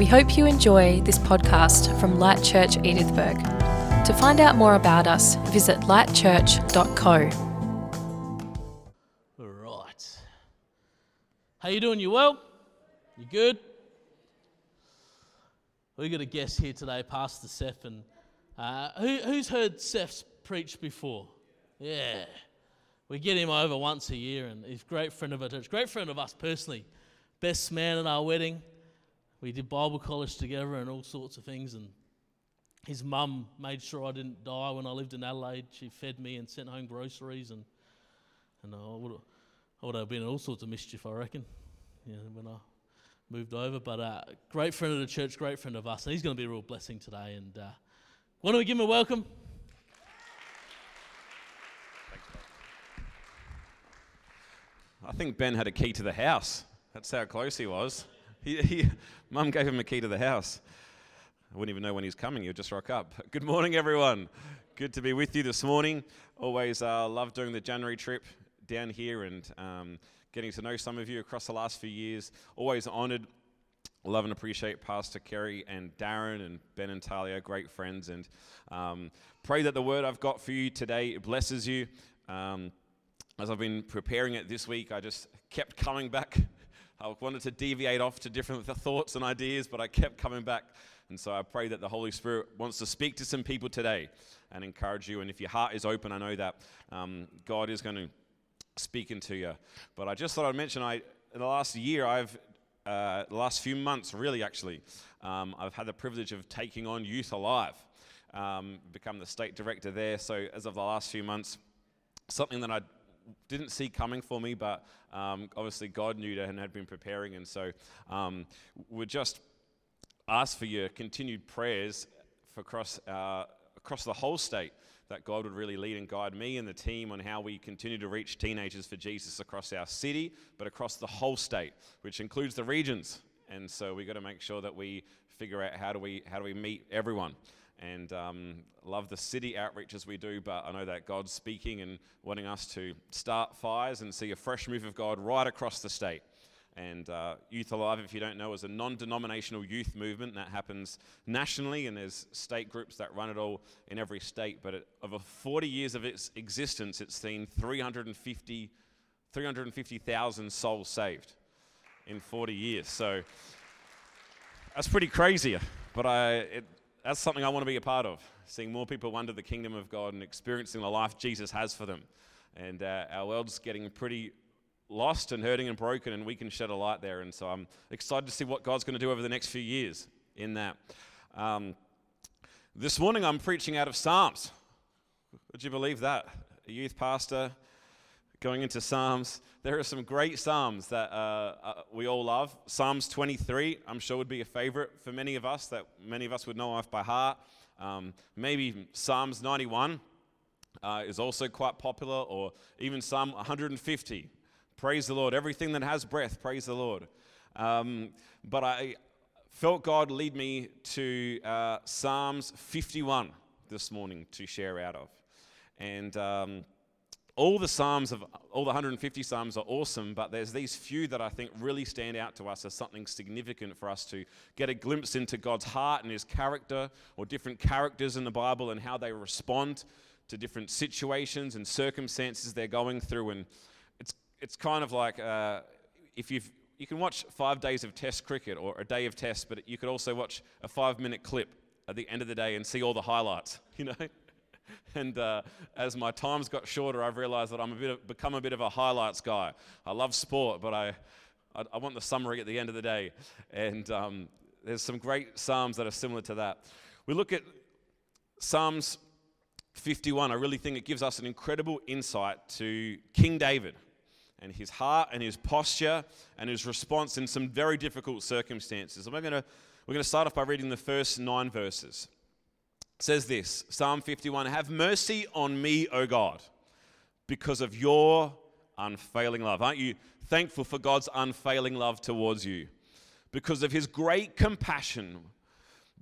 We hope you enjoy this podcast from Light Church Edithburgh. To find out more about us, visit lightchurch.co. All right. How you doing? You well? You good? We got a guest here today, Pastor Seth, and uh, who, who's heard Seth's preach before? Yeah, we get him over once a year, and he's a great friend of our church, great friend of us personally. Best man at our wedding. We did Bible college together and all sorts of things, and his mum made sure I didn't die when I lived in Adelaide. She fed me and sent home groceries, and and I would I would have been in all sorts of mischief, I reckon, you know, when I moved over. But uh, great friend of the church, great friend of us, and he's going to be a real blessing today. And uh, why don't we give him a welcome? I think Ben had a key to the house. That's how close he was. He, he, Mum gave him a key to the house. I wouldn't even know when he's coming. He'd just rock up. Good morning, everyone. Good to be with you this morning. Always uh, love doing the January trip down here and um, getting to know some of you across the last few years. Always honoured. Love and appreciate Pastor Kerry and Darren and Ben and Talia, great friends. And um, pray that the word I've got for you today blesses you. Um, as I've been preparing it this week, I just kept coming back. I wanted to deviate off to different thoughts and ideas, but I kept coming back. And so I pray that the Holy Spirit wants to speak to some people today and encourage you. And if your heart is open, I know that um, God is going to speak into you. But I just thought I'd mention, I in the last year, I've uh, the last few months, really, actually, um, I've had the privilege of taking on Youth Alive, um, become the state director there. So as of the last few months, something that I didn't see coming for me, but um, obviously God knew that and had been preparing. And so um, we just ask for your continued prayers for across, uh, across the whole state that God would really lead and guide me and the team on how we continue to reach teenagers for Jesus across our city, but across the whole state, which includes the regions. And so we've got to make sure that we figure out how do we, how do we meet everyone and um, love the city outreaches we do, but I know that God's speaking and wanting us to start fires and see a fresh move of God right across the state. And uh, Youth Alive, if you don't know, is a non denominational youth movement that happens nationally, and there's state groups that run it all in every state. But it, over 40 years of its existence, it's seen 350, 350,000 souls saved in 40 years. So that's pretty crazy. But I, it, that's something I want to be a part of, seeing more people under the kingdom of God and experiencing the life Jesus has for them. And uh, our world's getting pretty lost and hurting and broken, and we can shed a light there. And so I'm excited to see what God's going to do over the next few years in that. Um, this morning I'm preaching out of Psalms. Would you believe that? A youth pastor going into Psalms. There are some great Psalms that uh, uh, we all love. Psalms 23, I'm sure, would be a favorite for many of us, that many of us would know off by heart. Um, maybe Psalms 91 uh, is also quite popular, or even Psalm 150. Praise the Lord. Everything that has breath, praise the Lord. Um, but I felt God lead me to uh, Psalms 51 this morning to share out of. And. Um, all the Psalms of all the 150 Psalms are awesome, but there's these few that I think really stand out to us as something significant for us to get a glimpse into God's heart and His character, or different characters in the Bible and how they respond to different situations and circumstances they're going through. And it's it's kind of like uh, if you've you can watch five days of Test cricket or a day of Test, but you could also watch a five-minute clip at the end of the day and see all the highlights. You know. And uh, as my times got shorter, I've realized that I'm a bit of, become a bit of a highlights guy. I love sport, but I, I, I want the summary at the end of the day. And um, there's some great Psalms that are similar to that. We look at Psalms 51. I really think it gives us an incredible insight to King David and his heart and his posture and his response in some very difficult circumstances. And we're going to we're going to start off by reading the first nine verses says this Psalm 51 Have mercy on me, O God, because of your unfailing love. Aren't you thankful for God's unfailing love towards you? Because of his great compassion,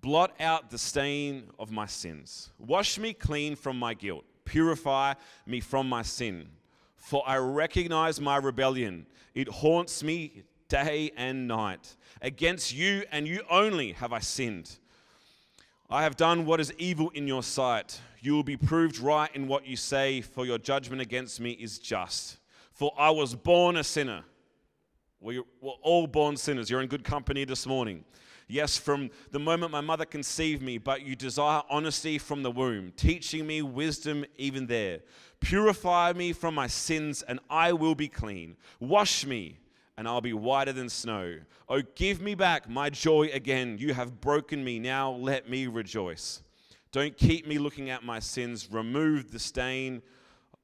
blot out the stain of my sins. Wash me clean from my guilt. Purify me from my sin. For I recognize my rebellion. It haunts me day and night. Against you and you only have I sinned. I have done what is evil in your sight. You will be proved right in what you say, for your judgment against me is just. For I was born a sinner. We were all born sinners. You're in good company this morning. Yes, from the moment my mother conceived me, but you desire honesty from the womb, teaching me wisdom even there. Purify me from my sins, and I will be clean. Wash me, and I'll be whiter than snow. Oh, give me back my joy again. You have broken me. Now let me rejoice. Don't keep me looking at my sins. Remove the stain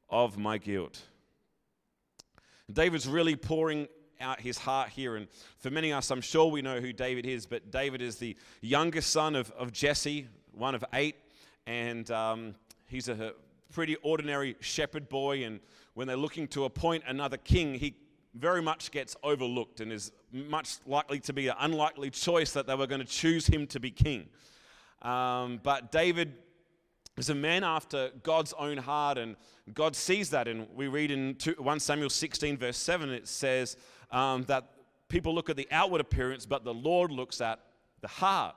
of my guilt. David's really pouring out his heart here. And for many of us, I'm sure we know who David is, but David is the youngest son of, of Jesse, one of eight. And um, he's a pretty ordinary shepherd boy. And when they're looking to appoint another king, he very much gets overlooked and is much likely to be an unlikely choice that they were going to choose him to be king. Um, but David is a man after God's own heart, and God sees that. And we read in 1 Samuel 16, verse 7, it says, um, that people look at the outward appearance, but the Lord looks at the heart.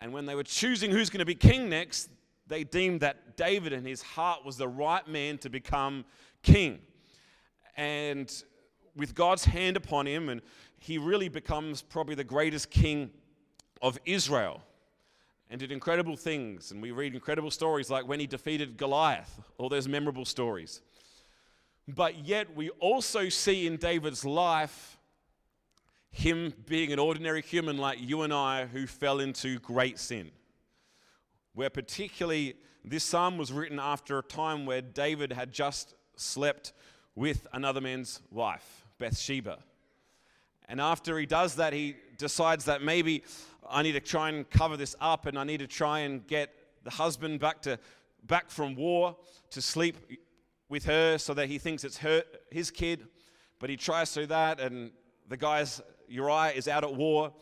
And when they were choosing who's going to be king next, they deemed that David and his heart was the right man to become king. And with God's hand upon him, and he really becomes probably the greatest king of Israel and did incredible things. And we read incredible stories like when he defeated Goliath, all those memorable stories. But yet, we also see in David's life him being an ordinary human like you and I who fell into great sin. Where, particularly, this psalm was written after a time where David had just slept with another man's wife, Bathsheba. And after he does that, he decides that maybe I need to try and cover this up and I need to try and get the husband back to back from war to sleep with her so that he thinks it's her, his kid, but he tries to do that, and the guy's Uriah is out at war,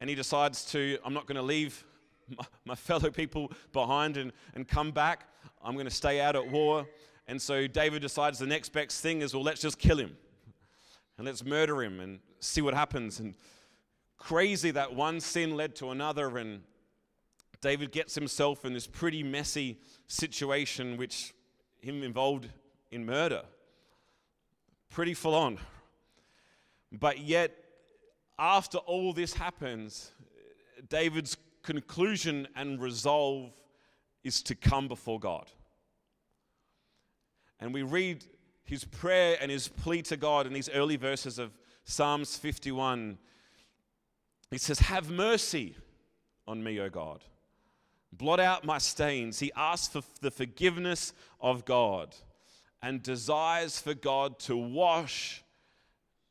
and he decides to, I'm not going to leave my, my fellow people behind and, and come back. I'm going to stay out at war. And so David decides the next best thing is, well, let's just kill him and let's murder him and see what happens. And crazy that one sin led to another, and David gets himself in this pretty messy situation, which him involved in murder. Pretty full on. But yet, after all this happens, David's conclusion and resolve is to come before God. And we read his prayer and his plea to God in these early verses of Psalms 51. He says, Have mercy on me, O God. Blot out my stains. He asks for the forgiveness of God and desires for God to wash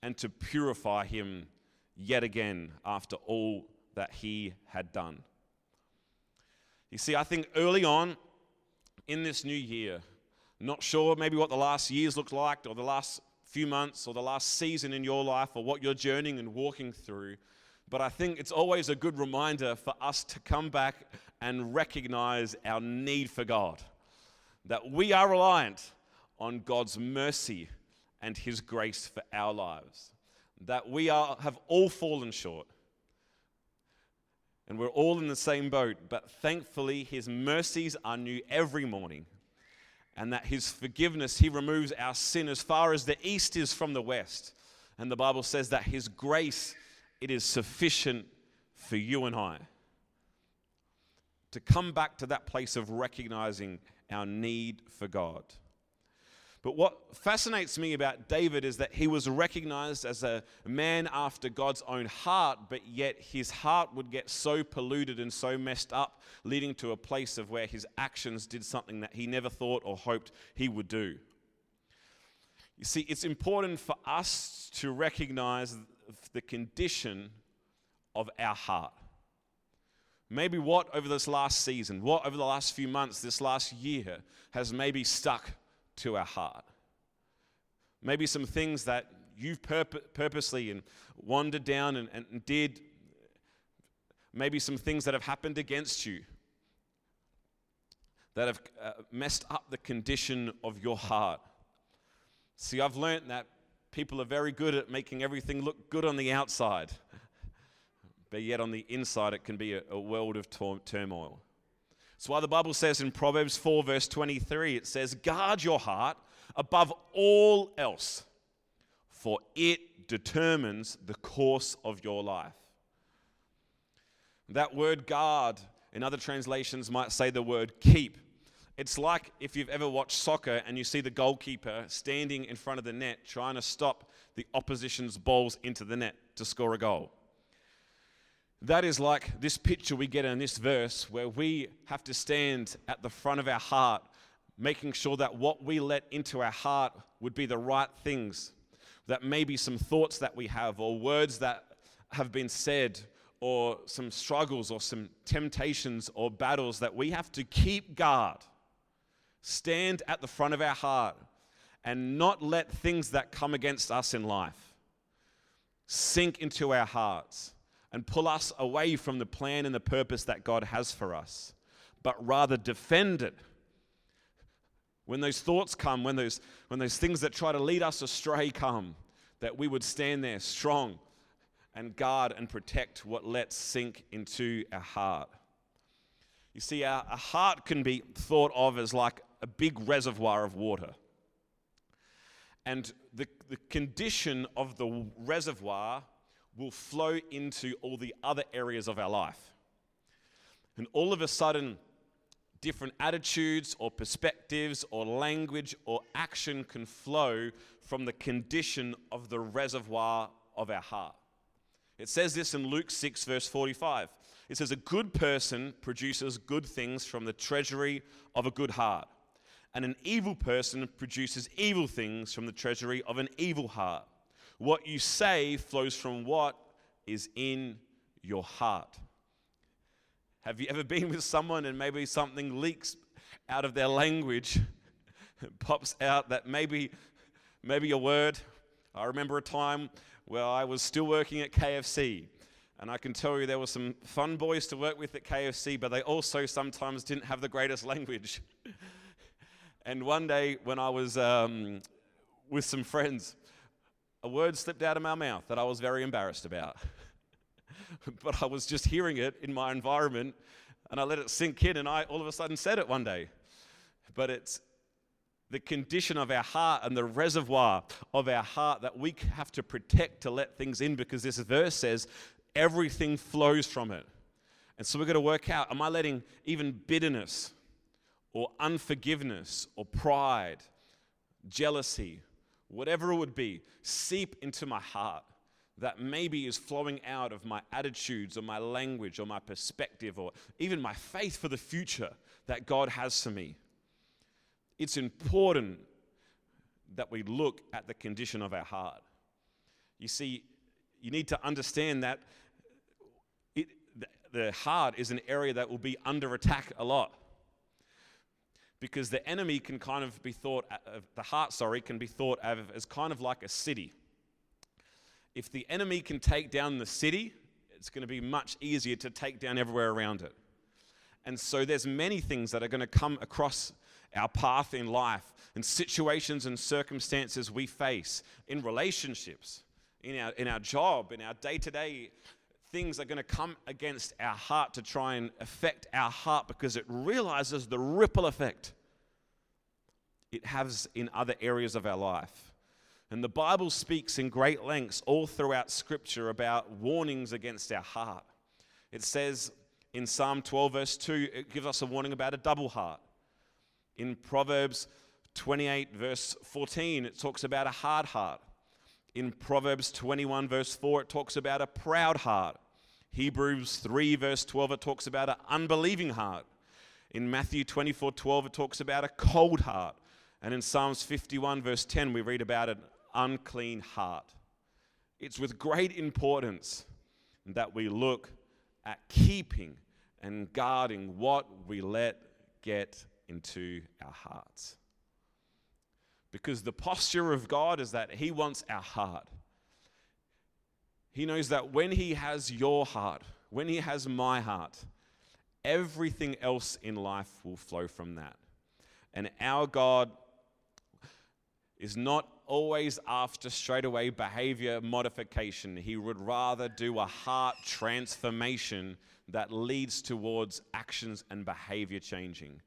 and to purify him yet again after all that he had done. You see, I think early on in this new year, not sure maybe what the last years looked like, or the last few months, or the last season in your life, or what you're journeying and walking through, but I think it's always a good reminder for us to come back and recognize our need for God. That we are reliant on God's mercy and His grace for our lives. That we are, have all fallen short. And we're all in the same boat, but thankfully His mercies are new every morning. And that His forgiveness, He removes our sin as far as the east is from the west. And the Bible says that His grace, it is sufficient for you and I. To come back to that place of recognizing our need for God. But what fascinates me about David is that he was recognized as a man after God's own heart, but yet his heart would get so polluted and so messed up, leading to a place of where his actions did something that he never thought or hoped he would do. You see, it's important for us to recognize the condition of our heart. Maybe what over this last season, what over the last few months, this last year, has maybe stuck to our heart. Maybe some things that you've purp- purposely and wandered down and, and did. Maybe some things that have happened against you that have uh, messed up the condition of your heart. See, I've learned that people are very good at making everything look good on the outside, but yet on the inside it can be a, a world of tor- turmoil. That's why the Bible says in Proverbs 4, verse 23, it says, Guard your heart above all else, for it determines the course of your life. That word guard in other translations might say the word keep. It's like if you've ever watched soccer and you see the goalkeeper standing in front of the net trying to stop the opposition's balls into the net to score a goal. That is like this picture we get in this verse where we have to stand at the front of our heart, making sure that what we let into our heart would be the right things. That maybe some thoughts that we have or words that have been said or some struggles or some temptations or battles that we have to keep guard, stand at the front of our heart, and not let things that come against us in life sink into our hearts and pull us away from the plan and the purpose that God has for us, but rather defend it. When those thoughts come, when those, when those things that try to lead us astray come, that we would stand there strong and guard and protect what lets sink into our heart. You see, our, our heart can be thought of as like a big reservoir of water. And the, the condition of the reservoir will flow into all the other areas of our life. And all of a sudden, different attitudes or perspectives or language or action can flow from the condition of the reservoir of our heart. It says this in Luke 6, verse 45. It says, A good person produces good things from the treasury of a good heart, and an evil person produces evil things from the treasury of an evil heart. What you say flows from what is in your heart. Have you ever been with someone and maybe something leaks out of their language? pops out that maybe, maybe a word. I remember a time where I was still working at KFC. And I can tell you there were some fun boys to work with at KFC, but they also sometimes didn't have the greatest language. and one day when I was um, with some friends, a word slipped out of my mouth that I was very embarrassed about. but I was just hearing it in my environment and I let it sink in and I all of a sudden said it one day. But it's the condition of our heart and the reservoir of our heart that we have to protect to let things in because this verse says everything flows from it. And so we're going to work out am I letting even bitterness or unforgiveness or pride, jealousy, whatever it would be, seep into my heart that maybe is flowing out of my attitudes or my language or my perspective or even my faith for the future that God has for me. It's important that we look at the condition of our heart. You see, you need to understand that it, the heart is an area that will be under attack a lot. Because the enemy can kind of be thought, of, the heart, sorry, can be thought of as kind of like a city if the enemy can take down the city, it's going to be much easier to take down everywhere around it. And so there's many things that are going to come across our path in life and situations and circumstances we face in relationships, in our, in our job, in our day to day things are going to come against our heart to try and affect our heart because it realizes the ripple effect it has in other areas of our life. And the Bible speaks in great lengths all throughout Scripture about warnings against our heart. It says in Psalm 12, verse 2, it gives us a warning about a double heart. In Proverbs 28, verse 14, it talks about a hard heart. In Proverbs 21, verse 4, it talks about a proud heart. Hebrews 3, verse 12, it talks about an unbelieving heart. In Matthew 24, 12, it talks about a cold heart. And in Psalms 51, verse 10, we read about an unclean heart. It's with great importance that we look at keeping and guarding what we let get into our hearts. Because the posture of God is that He wants our heart. He knows that when He has your heart, when He has my heart, everything else in life will flow from that. And our God is not always after straightaway behavior modification. He would rather do a heart transformation that leads towards actions and behavior changing.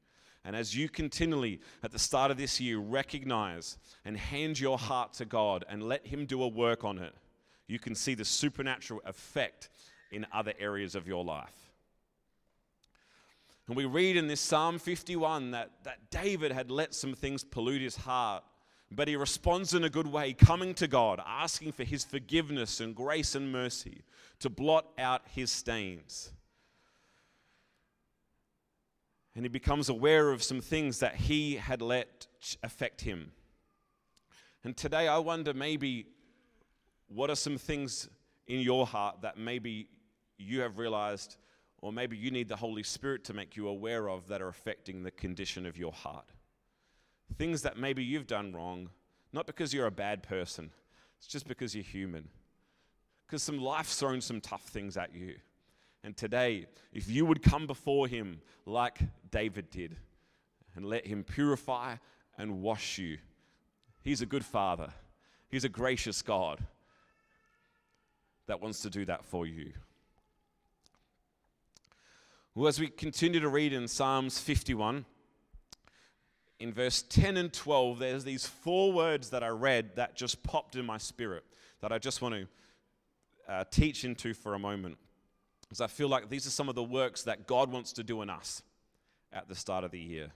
And as you continually, at the start of this year, recognize and hand your heart to God and let Him do a work on it, you can see the supernatural effect in other areas of your life. And we read in this Psalm 51 that, that David had let some things pollute his heart, but he responds in a good way, coming to God, asking for his forgiveness and grace and mercy to blot out his stains and he becomes aware of some things that he had let affect him. And today I wonder maybe what are some things in your heart that maybe you have realized, or maybe you need the Holy Spirit to make you aware of that are affecting the condition of your heart. Things that maybe you've done wrong, not because you're a bad person, it's just because you're human. Because some life's thrown some tough things at you. And today, if you would come before him like David did and let him purify and wash you, he's a good father. He's a gracious God that wants to do that for you. Well, as we continue to read in Psalms 51, in verse 10 and 12, there's these four words that I read that just popped in my spirit that I just want to uh, teach into for a moment. Because I feel like these are some of the works that God wants to do in us at the start of the year.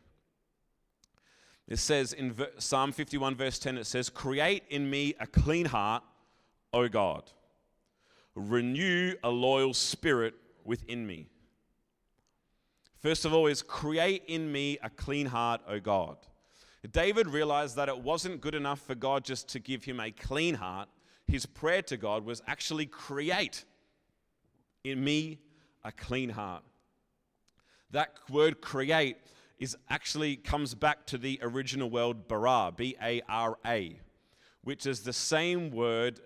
It says in Psalm 51, verse 10, it says, Create in me a clean heart, O God. Renew a loyal spirit within me. First of all, is create in me a clean heart, O God. David realized that it wasn't good enough for God just to give him a clean heart. His prayer to God was actually create in me a clean heart. That word create is actually comes back to the original word bara, B A R A, which is the same word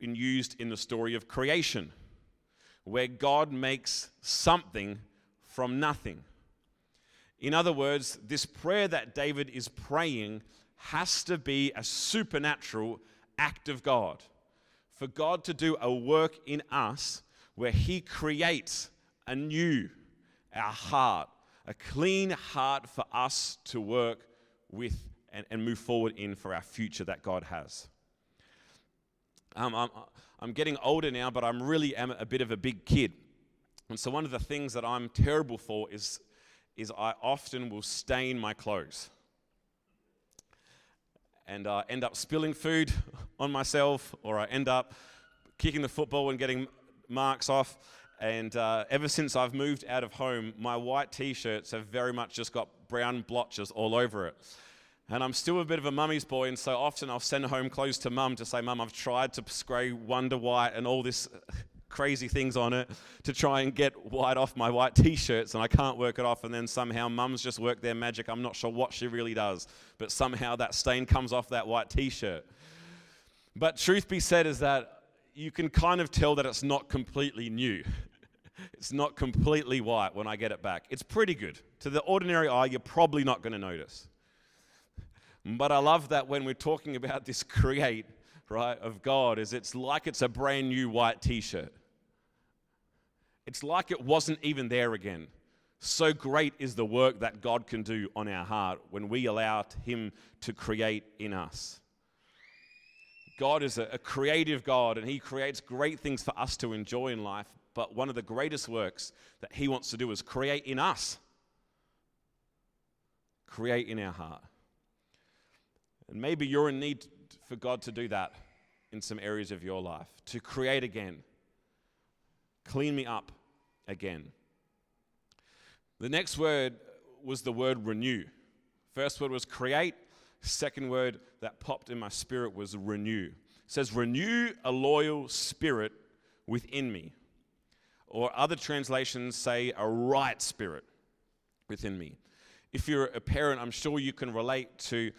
in, used in the story of creation, where God makes something from nothing. In other words, this prayer that David is praying has to be a supernatural act of God. For God to do a work in us where He creates anew our heart, a clean heart for us to work with and, and move forward in for our future that God has. Um, I'm, I'm getting older now, but I'm really am a bit of a big kid. And so one of the things that I'm terrible for is, is I often will stain my clothes and uh, end up spilling food on myself, or I end up kicking the football and getting marks off. And uh, ever since I've moved out of home, my white t shirts have very much just got brown blotches all over it. And I'm still a bit of a mummy's boy, and so often I'll send home clothes to mum to say, Mum, I've tried to spray Wonder White and all this crazy things on it to try and get white off my white t shirts, and I can't work it off. And then somehow mum's just worked their magic. I'm not sure what she really does, but somehow that stain comes off that white t shirt. But truth be said, is that you can kind of tell that it's not completely new. it's not completely white when I get it back. It's pretty good. To the ordinary eye, you're probably not going to notice. But I love that when we're talking about this create, right, of God, is it's like it's a brand new white t-shirt. It's like it wasn't even there again. So great is the work that God can do on our heart when we allow Him to create in us. God is a, a creative God and He creates great things for us to enjoy in life. But one of the greatest works that He wants to do is create in us, create in our heart. And maybe you're in need for God to do that in some areas of your life, to create again, clean me up again. The next word was the word renew. First word was create, Second word that popped in my spirit was renew. It says, renew a loyal spirit within me. Or other translations say a right spirit within me. If you're a parent, I'm sure you can relate to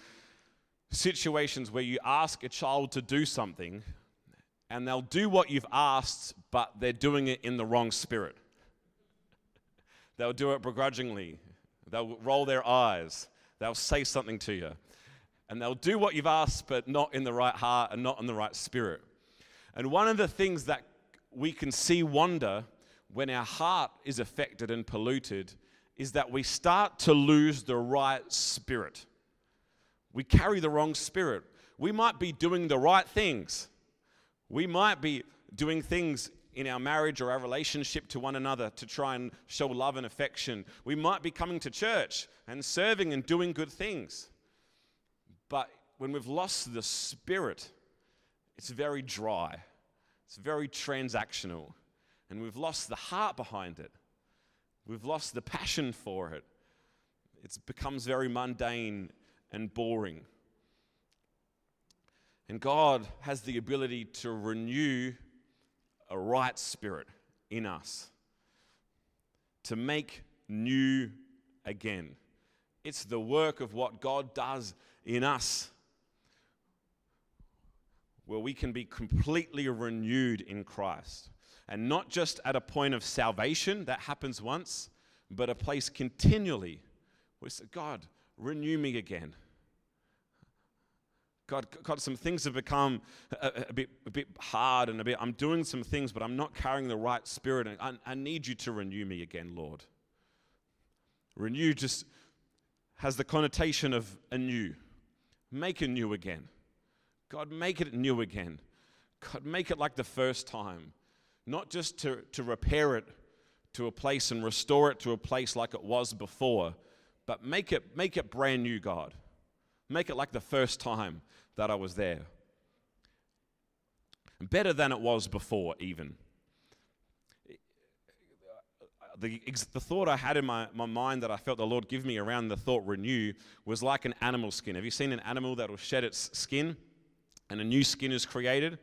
situations where you ask a child to do something and they'll do what you've asked, but they're doing it in the wrong spirit. They'll do it begrudgingly, they'll roll their eyes, they'll say something to you. And they'll do what you've asked, but not in the right heart and not in the right spirit. And one of the things that we can see wonder when our heart is affected and polluted is that we start to lose the right spirit. We carry the wrong spirit. We might be doing the right things. We might be doing things in our marriage or our relationship to one another to try and show love and affection. We might be coming to church and serving and doing good things. But when we've lost the spirit, it's very dry, it's very transactional, and we've lost the heart behind it. We've lost the passion for it. It becomes very mundane and boring. And God has the ability to renew a right spirit in us, to make new again. It's the work of what God does in us, where we can be completely renewed in Christ. And not just at a point of salvation that happens once, but a place continually where we say, God, renew me again. God, God, some things have become a, a, bit, a bit hard and a bit, I'm doing some things, but I'm not carrying the right spirit. And I, I need you to renew me again, Lord. Renew just has the connotation of anew. Make it new again. God, make it new again. God, make it like the first time. Not just to, to repair it to a place and restore it to a place like it was before, but make it, make it brand new, God. Make it like the first time that I was there. Better than it was before, even. The, the thought I had in my, my mind that I felt the Lord give me around the thought renew was like an animal skin. Have you seen an animal that will shed its skin and a new skin is created?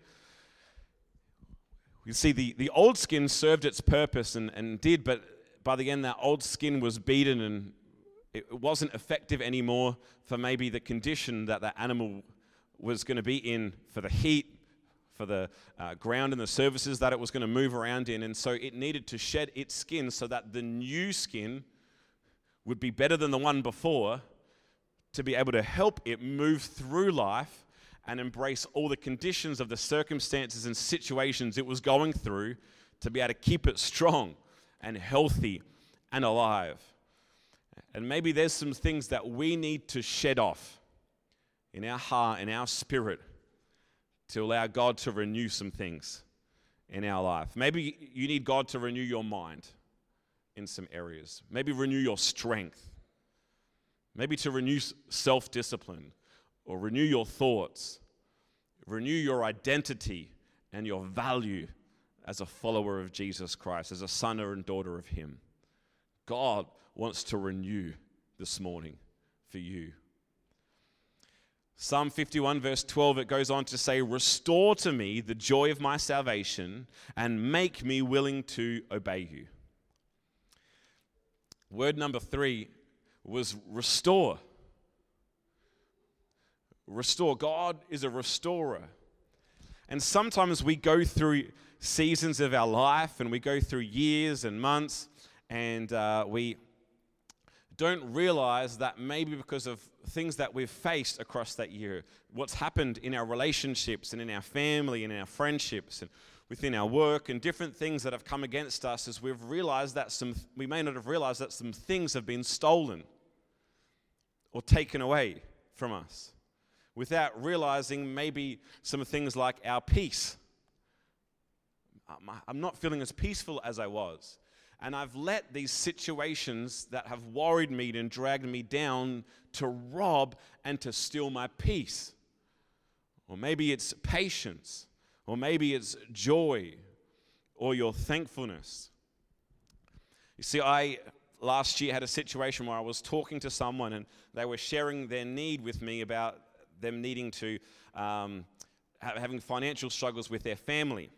We see the, the old skin served its purpose and, and did, but by the end, that old skin was beaten and it wasn't effective anymore for maybe the condition that that animal was going to be in for the heat, for the uh, ground and the surfaces that it was going to move around in. And so it needed to shed its skin so that the new skin would be better than the one before to be able to help it move through life and embrace all the conditions of the circumstances and situations it was going through to be able to keep it strong and healthy and alive. And maybe there's some things that we need to shed off in our heart, in our spirit, to allow God to renew some things in our life. Maybe you need God to renew your mind in some areas, maybe renew your strength, maybe to renew self discipline or renew your thoughts, renew your identity and your value as a follower of Jesus Christ, as a son or daughter of Him. God wants to renew this morning for you. Psalm 51, verse 12, it goes on to say, Restore to me the joy of my salvation and make me willing to obey you. Word number three was restore. Restore. God is a restorer. And sometimes we go through seasons of our life and we go through years and months and uh, we don't realize that maybe because of things that we've faced across that year, what's happened in our relationships and in our family and in our friendships and within our work and different things that have come against us, is we've realized that some, we may not have realized that some things have been stolen or taken away from us without realizing maybe some things like our peace. I'm not feeling as peaceful as I was. And I've let these situations that have worried me and dragged me down to rob and to steal my peace. Or maybe it's patience, or maybe it's joy, or your thankfulness. You see, I last year had a situation where I was talking to someone and they were sharing their need with me about them needing to, um, having financial struggles with their family.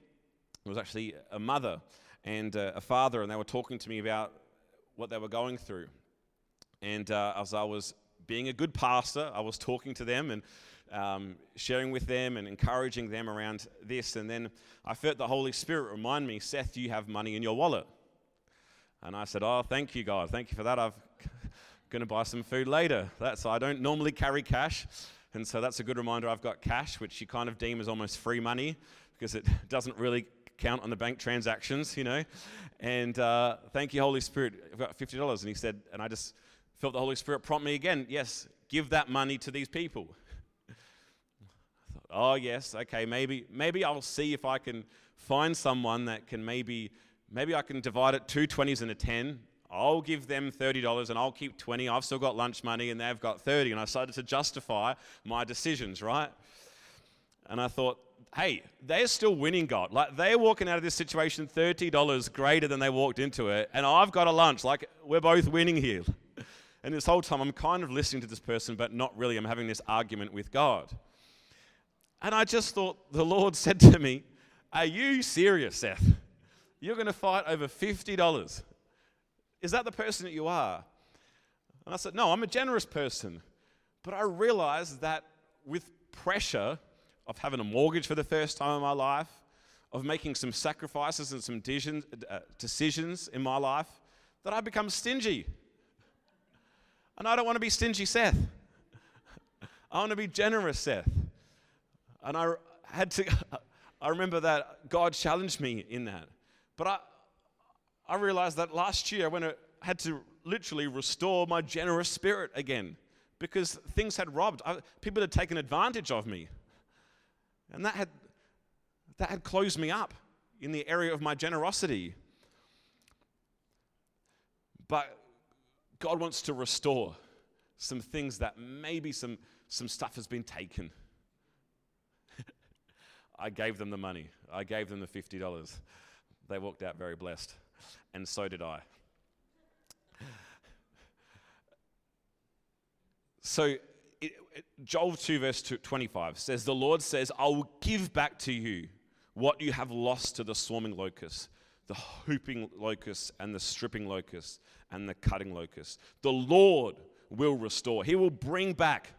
It was actually a mother and uh, a father, and they were talking to me about what they were going through. And uh, as I was being a good pastor, I was talking to them and um, sharing with them and encouraging them around this. And then I felt the Holy Spirit remind me, Seth, you have money in your wallet. And I said, Oh, thank you, God. Thank you for that. I'm going to buy some food later. That's I don't normally carry cash. And so that's a good reminder I've got cash, which you kind of deem as almost free money because it doesn't really count on the bank transactions, you know. And uh, thank you, Holy Spirit. I've got $50. And he said, and I just felt the Holy Spirit prompt me again yes, give that money to these people. I thought, oh, yes, okay, maybe, maybe I'll see if I can find someone that can maybe, maybe I can divide it two 20s and a 10. I'll give them $30 and I'll keep 20. I've still got lunch money and they've got 30. And I started to justify my decisions, right? And I thought, hey, they're still winning God. Like they're walking out of this situation $30 greater than they walked into it. And I've got a lunch. Like we're both winning here. And this whole time I'm kind of listening to this person, but not really. I'm having this argument with God. And I just thought the Lord said to me, Are you serious, Seth? You're going to fight over $50. Is that the person that you are? And I said, No, I'm a generous person. But I realized that with pressure of having a mortgage for the first time in my life, of making some sacrifices and some uh, decisions in my life, that I become stingy. And I don't want to be stingy, Seth. I want to be generous, Seth. And I had to, I remember that God challenged me in that. But I, I realized that last year when I had to literally restore my generous spirit again because things had robbed, I, people had taken advantage of me. And that had, that had closed me up in the area of my generosity. But God wants to restore some things that maybe some, some stuff has been taken. I gave them the money, I gave them the $50. They walked out very blessed, and so did I. So, it, it, Joel 2, verse 25 says, The Lord says, I will give back to you what you have lost to the swarming locust, the whooping locust, and the stripping locust, and the cutting locust. The Lord will restore. He will bring back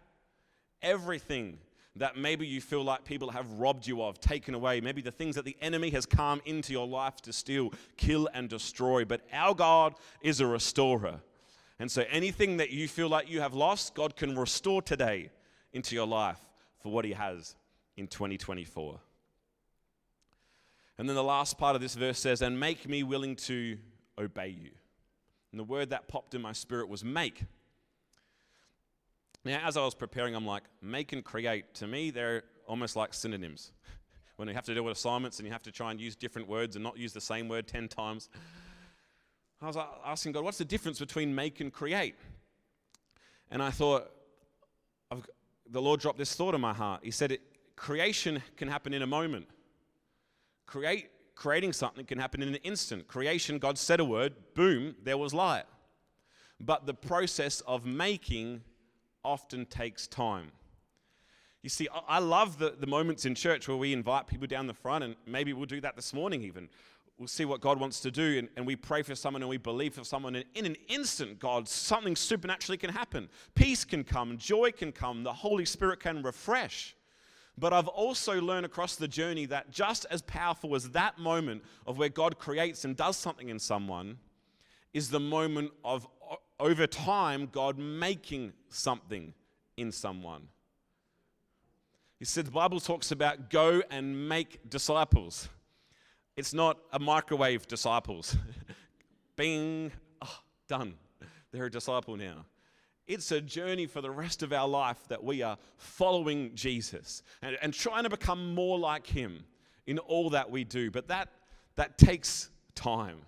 everything that maybe you feel like people have robbed you of, taken away, maybe the things that the enemy has come into your life to steal, kill, and destroy. But our God is a restorer. And so anything that you feel like you have lost, God can restore today into your life for what He has in 2024. And then the last part of this verse says, And make me willing to obey you. And the word that popped in my spirit was make. Now, as I was preparing, I'm like, make and create, to me, they're almost like synonyms. when you have to deal with assignments and you have to try and use different words and not use the same word 10 times. I was asking God, what's the difference between make and create? And I thought, the Lord dropped this thought in my heart. He said, creation can happen in a moment. Create, creating something can happen in an instant. Creation, God said a word, boom, there was light. But the process of making often takes time. You see, I love the, the moments in church where we invite people down the front, and maybe we'll do that this morning even. We'll see what God wants to do, and, and we pray for someone and we believe for someone, and in an instant, God, something supernaturally can happen. Peace can come, joy can come, the Holy Spirit can refresh. But I've also learned across the journey that just as powerful as that moment of where God creates and does something in someone is the moment of over time God making something in someone. He said the Bible talks about go and make disciples. It's not a microwave disciples. Bing, oh, done. They're a disciple now. It's a journey for the rest of our life that we are following Jesus and, and trying to become more like Him in all that we do. But that, that takes time.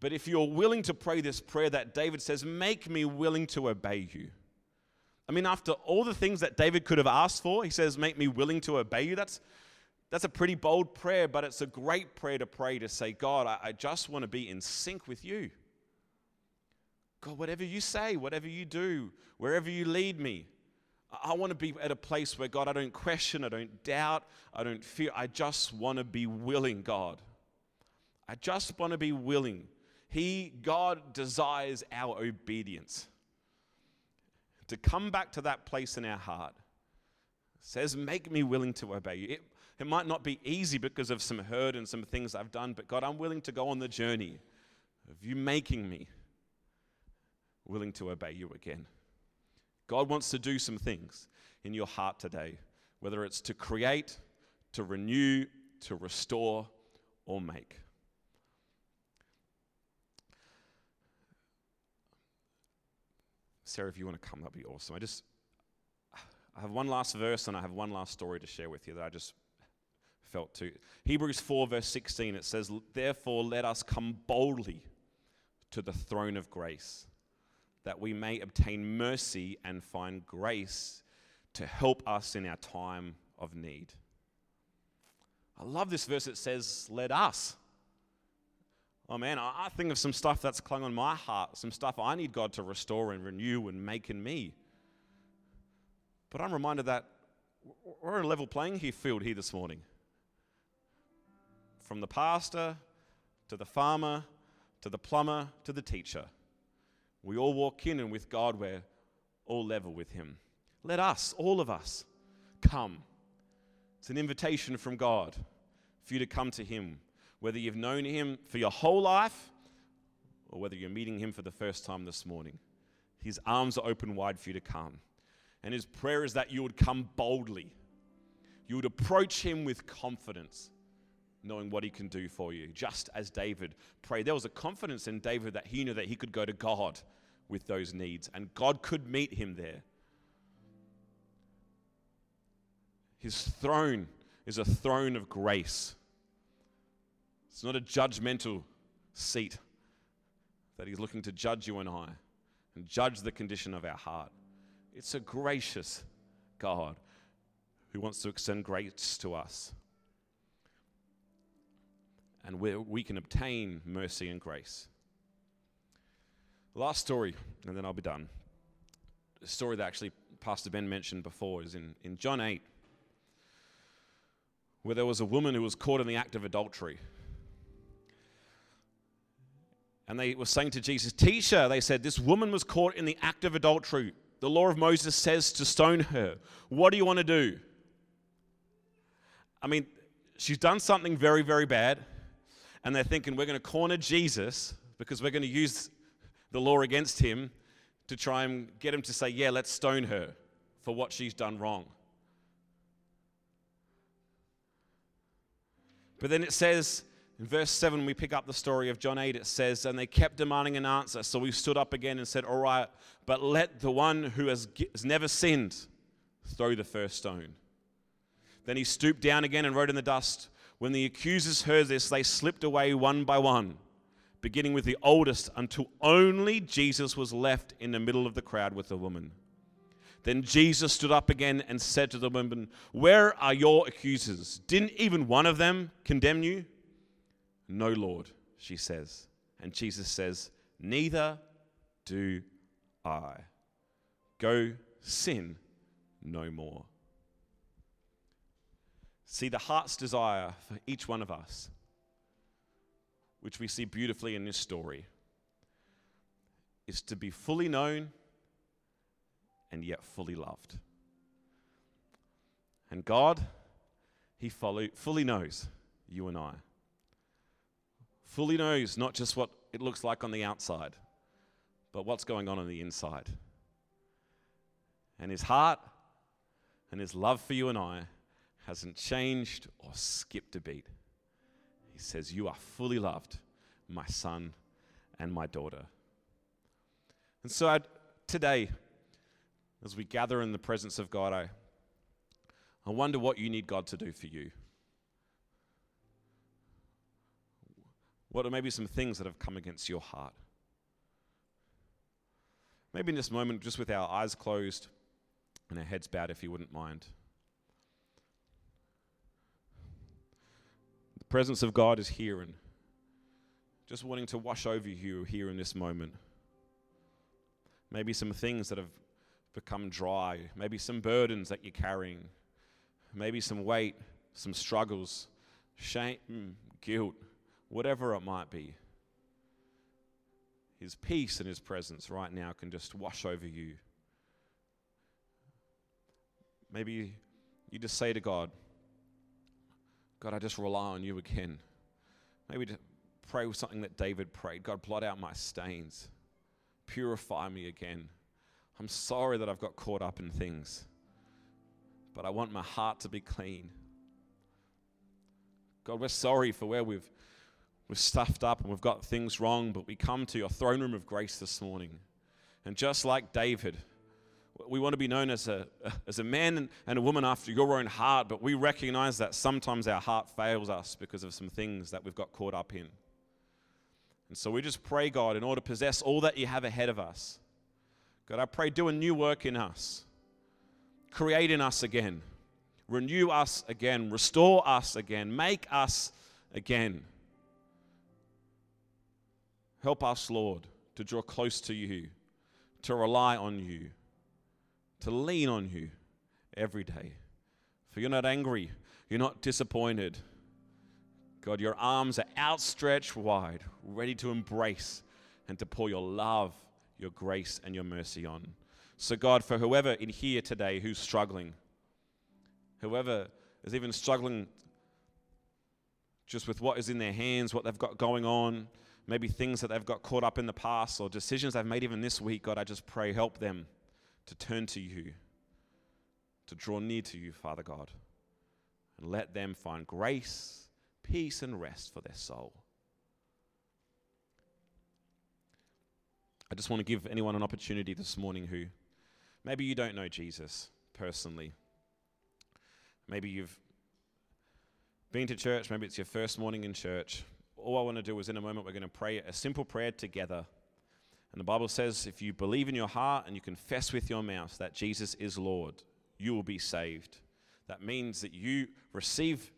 But if you're willing to pray this prayer that David says, Make me willing to obey you. I mean, after all the things that David could have asked for, he says, Make me willing to obey you. That's, that's a pretty bold prayer, but it's a great prayer to pray to say, God, I, I just want to be in sync with you. God, whatever you say, whatever you do, wherever you lead me, I want to be at a place where, God, I don't question, I don't doubt, I don't fear. I just want to be willing, God. I just want to be willing. He, God, desires our obedience. To come back to that place in our heart says, Make me willing to obey you. It, it might not be easy because of some hurt and some things I've done, but God, I'm willing to go on the journey of you making me willing to obey you again. God wants to do some things. in your heart today, whether it's to create, to renew, to restore, or make. Sarah, if you want to come, that'd be awesome. I just, I have one last verse and I have one last story to share with you that I just felt to. Hebrews 4, verse 16, it says, Therefore, let us come boldly to the throne of grace, that we may obtain mercy and find grace to help us in our time of need. I love this verse. It says, Let us. Oh man, I think of some stuff that's clung on my heart, some stuff I need God to restore and renew and make in me. But I'm reminded that we're on a level playing field here this morning. From the pastor to the farmer to the plumber to the teacher, we all walk in, and with God, we're all level with Him. Let us, all of us, come. It's an invitation from God for you to come to Him whether you've known Him for your whole life or whether you're meeting Him for the first time this morning. His arms are open wide for you to come. And His prayer is that you would come boldly, you would approach Him with confidence. Knowing what he can do for you, just as David prayed. There was a confidence in David that he knew that he could go to God with those needs, and God could meet him there. His throne is a throne of grace. It's not a judgmental seat that He's looking to judge you and I and judge the condition of our heart. It's a gracious God who wants to extend grace to us. And where we can obtain mercy and grace. Last story, and then I'll be done. A story that actually Pastor Ben mentioned before is in, in John 8, where there was a woman who was caught in the act of adultery. And they were saying to Jesus, Teacher, they said, this woman was caught in the act of adultery. The law of Moses says to stone her. What do you want to do? I mean, she's done something very, very bad. And they're thinking, we're going to corner Jesus because we're going to use the law against him to try and get him to say, yeah, let's stone her for what she's done wrong. But then it says, in verse 7, we pick up the story of John 8. It says, And they kept demanding an answer. So we stood up again and said, All right, but let the one who has, has never sinned throw the first stone. Then he stooped down again and wrote in the dust. When the accusers heard this, they slipped away one by one, beginning with the oldest, until only Jesus was left in the middle of the crowd with the woman. Then Jesus stood up again and said to the woman, Where are your accusers? Didn't even one of them condemn you? No, Lord, she says. And Jesus says, Neither do I. Go sin no more. See, the heart's desire for each one of us, which we see beautifully in this story, is to be fully known and yet fully loved. And God, He follow, fully knows you and I fully knows not just what it looks like on the outside, but what's going on on the inside. And his heart and his love for you and I hasn't changed or skipped a beat. He says, You are fully loved, my son and my daughter. And so I'd, today, as we gather in the presence of God, I, I wonder what you need God to do for you. What are maybe some things that have come against your heart? Maybe in this moment, just with our eyes closed and our heads bowed, if you wouldn't mind. Presence of God is here and just wanting to wash over you here in this moment. Maybe some things that have become dry, maybe some burdens that you're carrying, maybe some weight, some struggles, shame, hmm, guilt whatever it might be. His peace and His presence right now can just wash over you. Maybe you just say to God, God, I just rely on you again. Maybe to pray with something that David prayed God, blot out my stains, purify me again. I'm sorry that I've got caught up in things. but I want my heart to be clean. God, we're sorry for where we've, we've stuffed up and we've got things wrong, but we come to your throne room of grace this morning. And just like David, we want to be known as a, as a man and a woman after your own heart, but we recognize that sometimes our heart fails us because of some things that we've got caught up in. And so we just pray, God, in order to possess all that you have ahead of us, God, I pray, do a new work in us, create in us again. Renew us again, restore us again, make us again. Help us, Lord, to draw close to you, to rely on you, to lean on you every day. For you're not angry, you're not disappointed. God, your arms are outstretched wide, ready to embrace and to pour your love, your grace, and your mercy on. So, God, for whoever in here today who's struggling, whoever is even struggling just with what is in their hands, what they've got going on, maybe things that they've got caught up in the past or decisions they've made even this week, God, I just pray, help them to turn to you, to draw near to you, Father God, and let them find grace, peace, and rest for their soul. I just want to give anyone an opportunity this morning who maybe you don't know Jesus personally. Maybe you've been to church, maybe it's your first morning in church. All I want to do is in a moment, we're going to pray a simple prayer together. And the Bible says if you believe in your heart and you confess with your mouth that Jesus is Lord, you will be saved. That means that you receive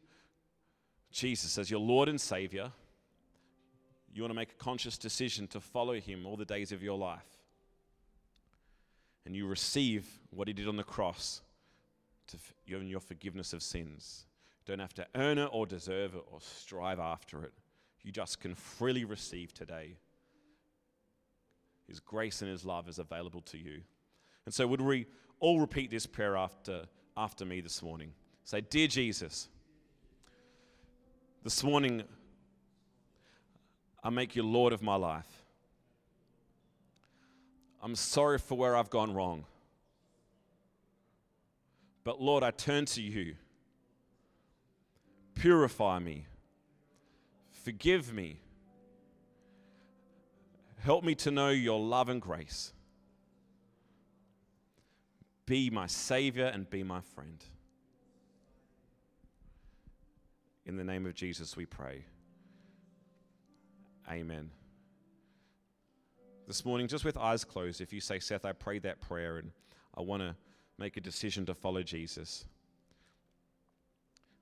Jesus as your Lord and Savior. You want to make a conscious decision to follow Him all the days of your life. And you receive what He did on the cross to your forgiveness of sins. You don't have to earn it or deserve it or strive after it. You just can freely receive today. His grace and His love is available to you. And so, would we all repeat this prayer after, after me this morning? Say, Dear Jesus, this morning I make you Lord of my life. I'm sorry for where I've gone wrong. But Lord, I turn to you. Purify me. Forgive me. Help me to know your love and grace. Be my Savior and be my friend. In the name of Jesus, we pray. Amen. This morning, just with eyes closed, if you say, Seth, I prayed that prayer and I want to make a decision to follow Jesus.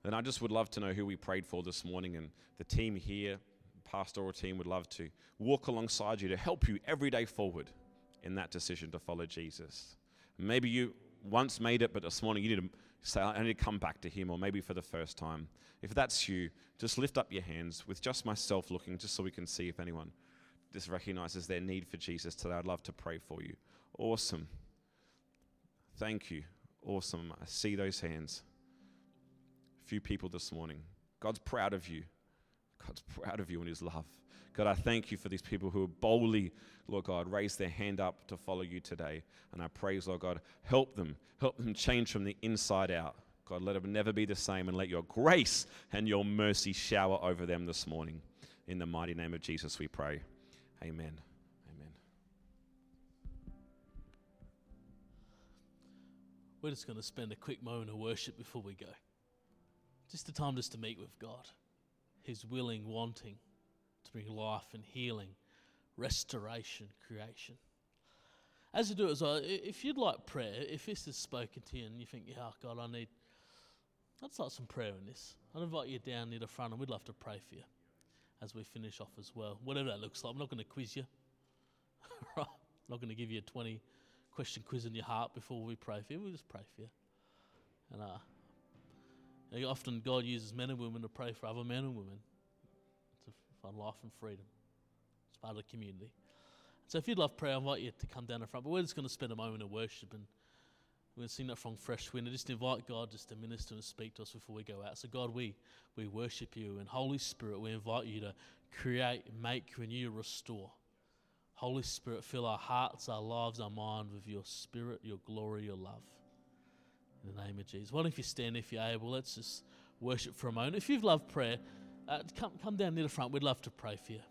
And I just would love to know who we prayed for this morning, and the team here, pastoral team, would love to walk alongside you to help you every day forward in that decision to follow Jesus. Maybe you once made it, but this morning you need to say, I need to come back to Him, or maybe for the first time. If that's you, just lift up your hands with just myself looking, just so we can see if anyone just recognizes their need for Jesus today. I'd love to pray for you. Awesome. Thank you. Awesome. I see those hands. A few people this morning. God's proud of you. God's proud of you and His love. God, I thank you for these people who boldly, Lord God, raise their hand up to follow you today. And I praise, Lord God, help them. Help them change from the inside out. God, let them never be the same and let your grace and your mercy shower over them this morning. In the mighty name of Jesus, we pray. Amen. Amen. We're just going to spend a quick moment of worship before we go. Just a time just to meet with God. He's willing, wanting to bring life and healing, restoration, creation. As you do it as well, if you'd like prayer, if this is spoken to you and you think, yeah, oh God, I need, I'd like some prayer in this. I'd invite you down near the front and we'd love to pray for you as we finish off as well. Whatever that looks like. I'm not going to quiz you. I'm not going to give you a 20 question quiz in your heart before we pray for you. We'll just pray for you. And uh, you know, often God uses men and women to pray for other men and women to find life and freedom. It's part of the community. So if you'd love prayer, I invite you to come down the front. But we're just going to spend a moment of worship and we're going to sing that from Fresh Wind and just invite God just to minister and speak to us before we go out. So God, we, we worship you and Holy Spirit, we invite you to create, make, renew, restore. Holy Spirit, fill our hearts, our lives, our mind with your spirit, your glory, your love. In the name of Jesus. Why don't you stand if you're able? Let's just worship for a moment. If you've loved prayer, uh, come, come down near the front. We'd love to pray for you.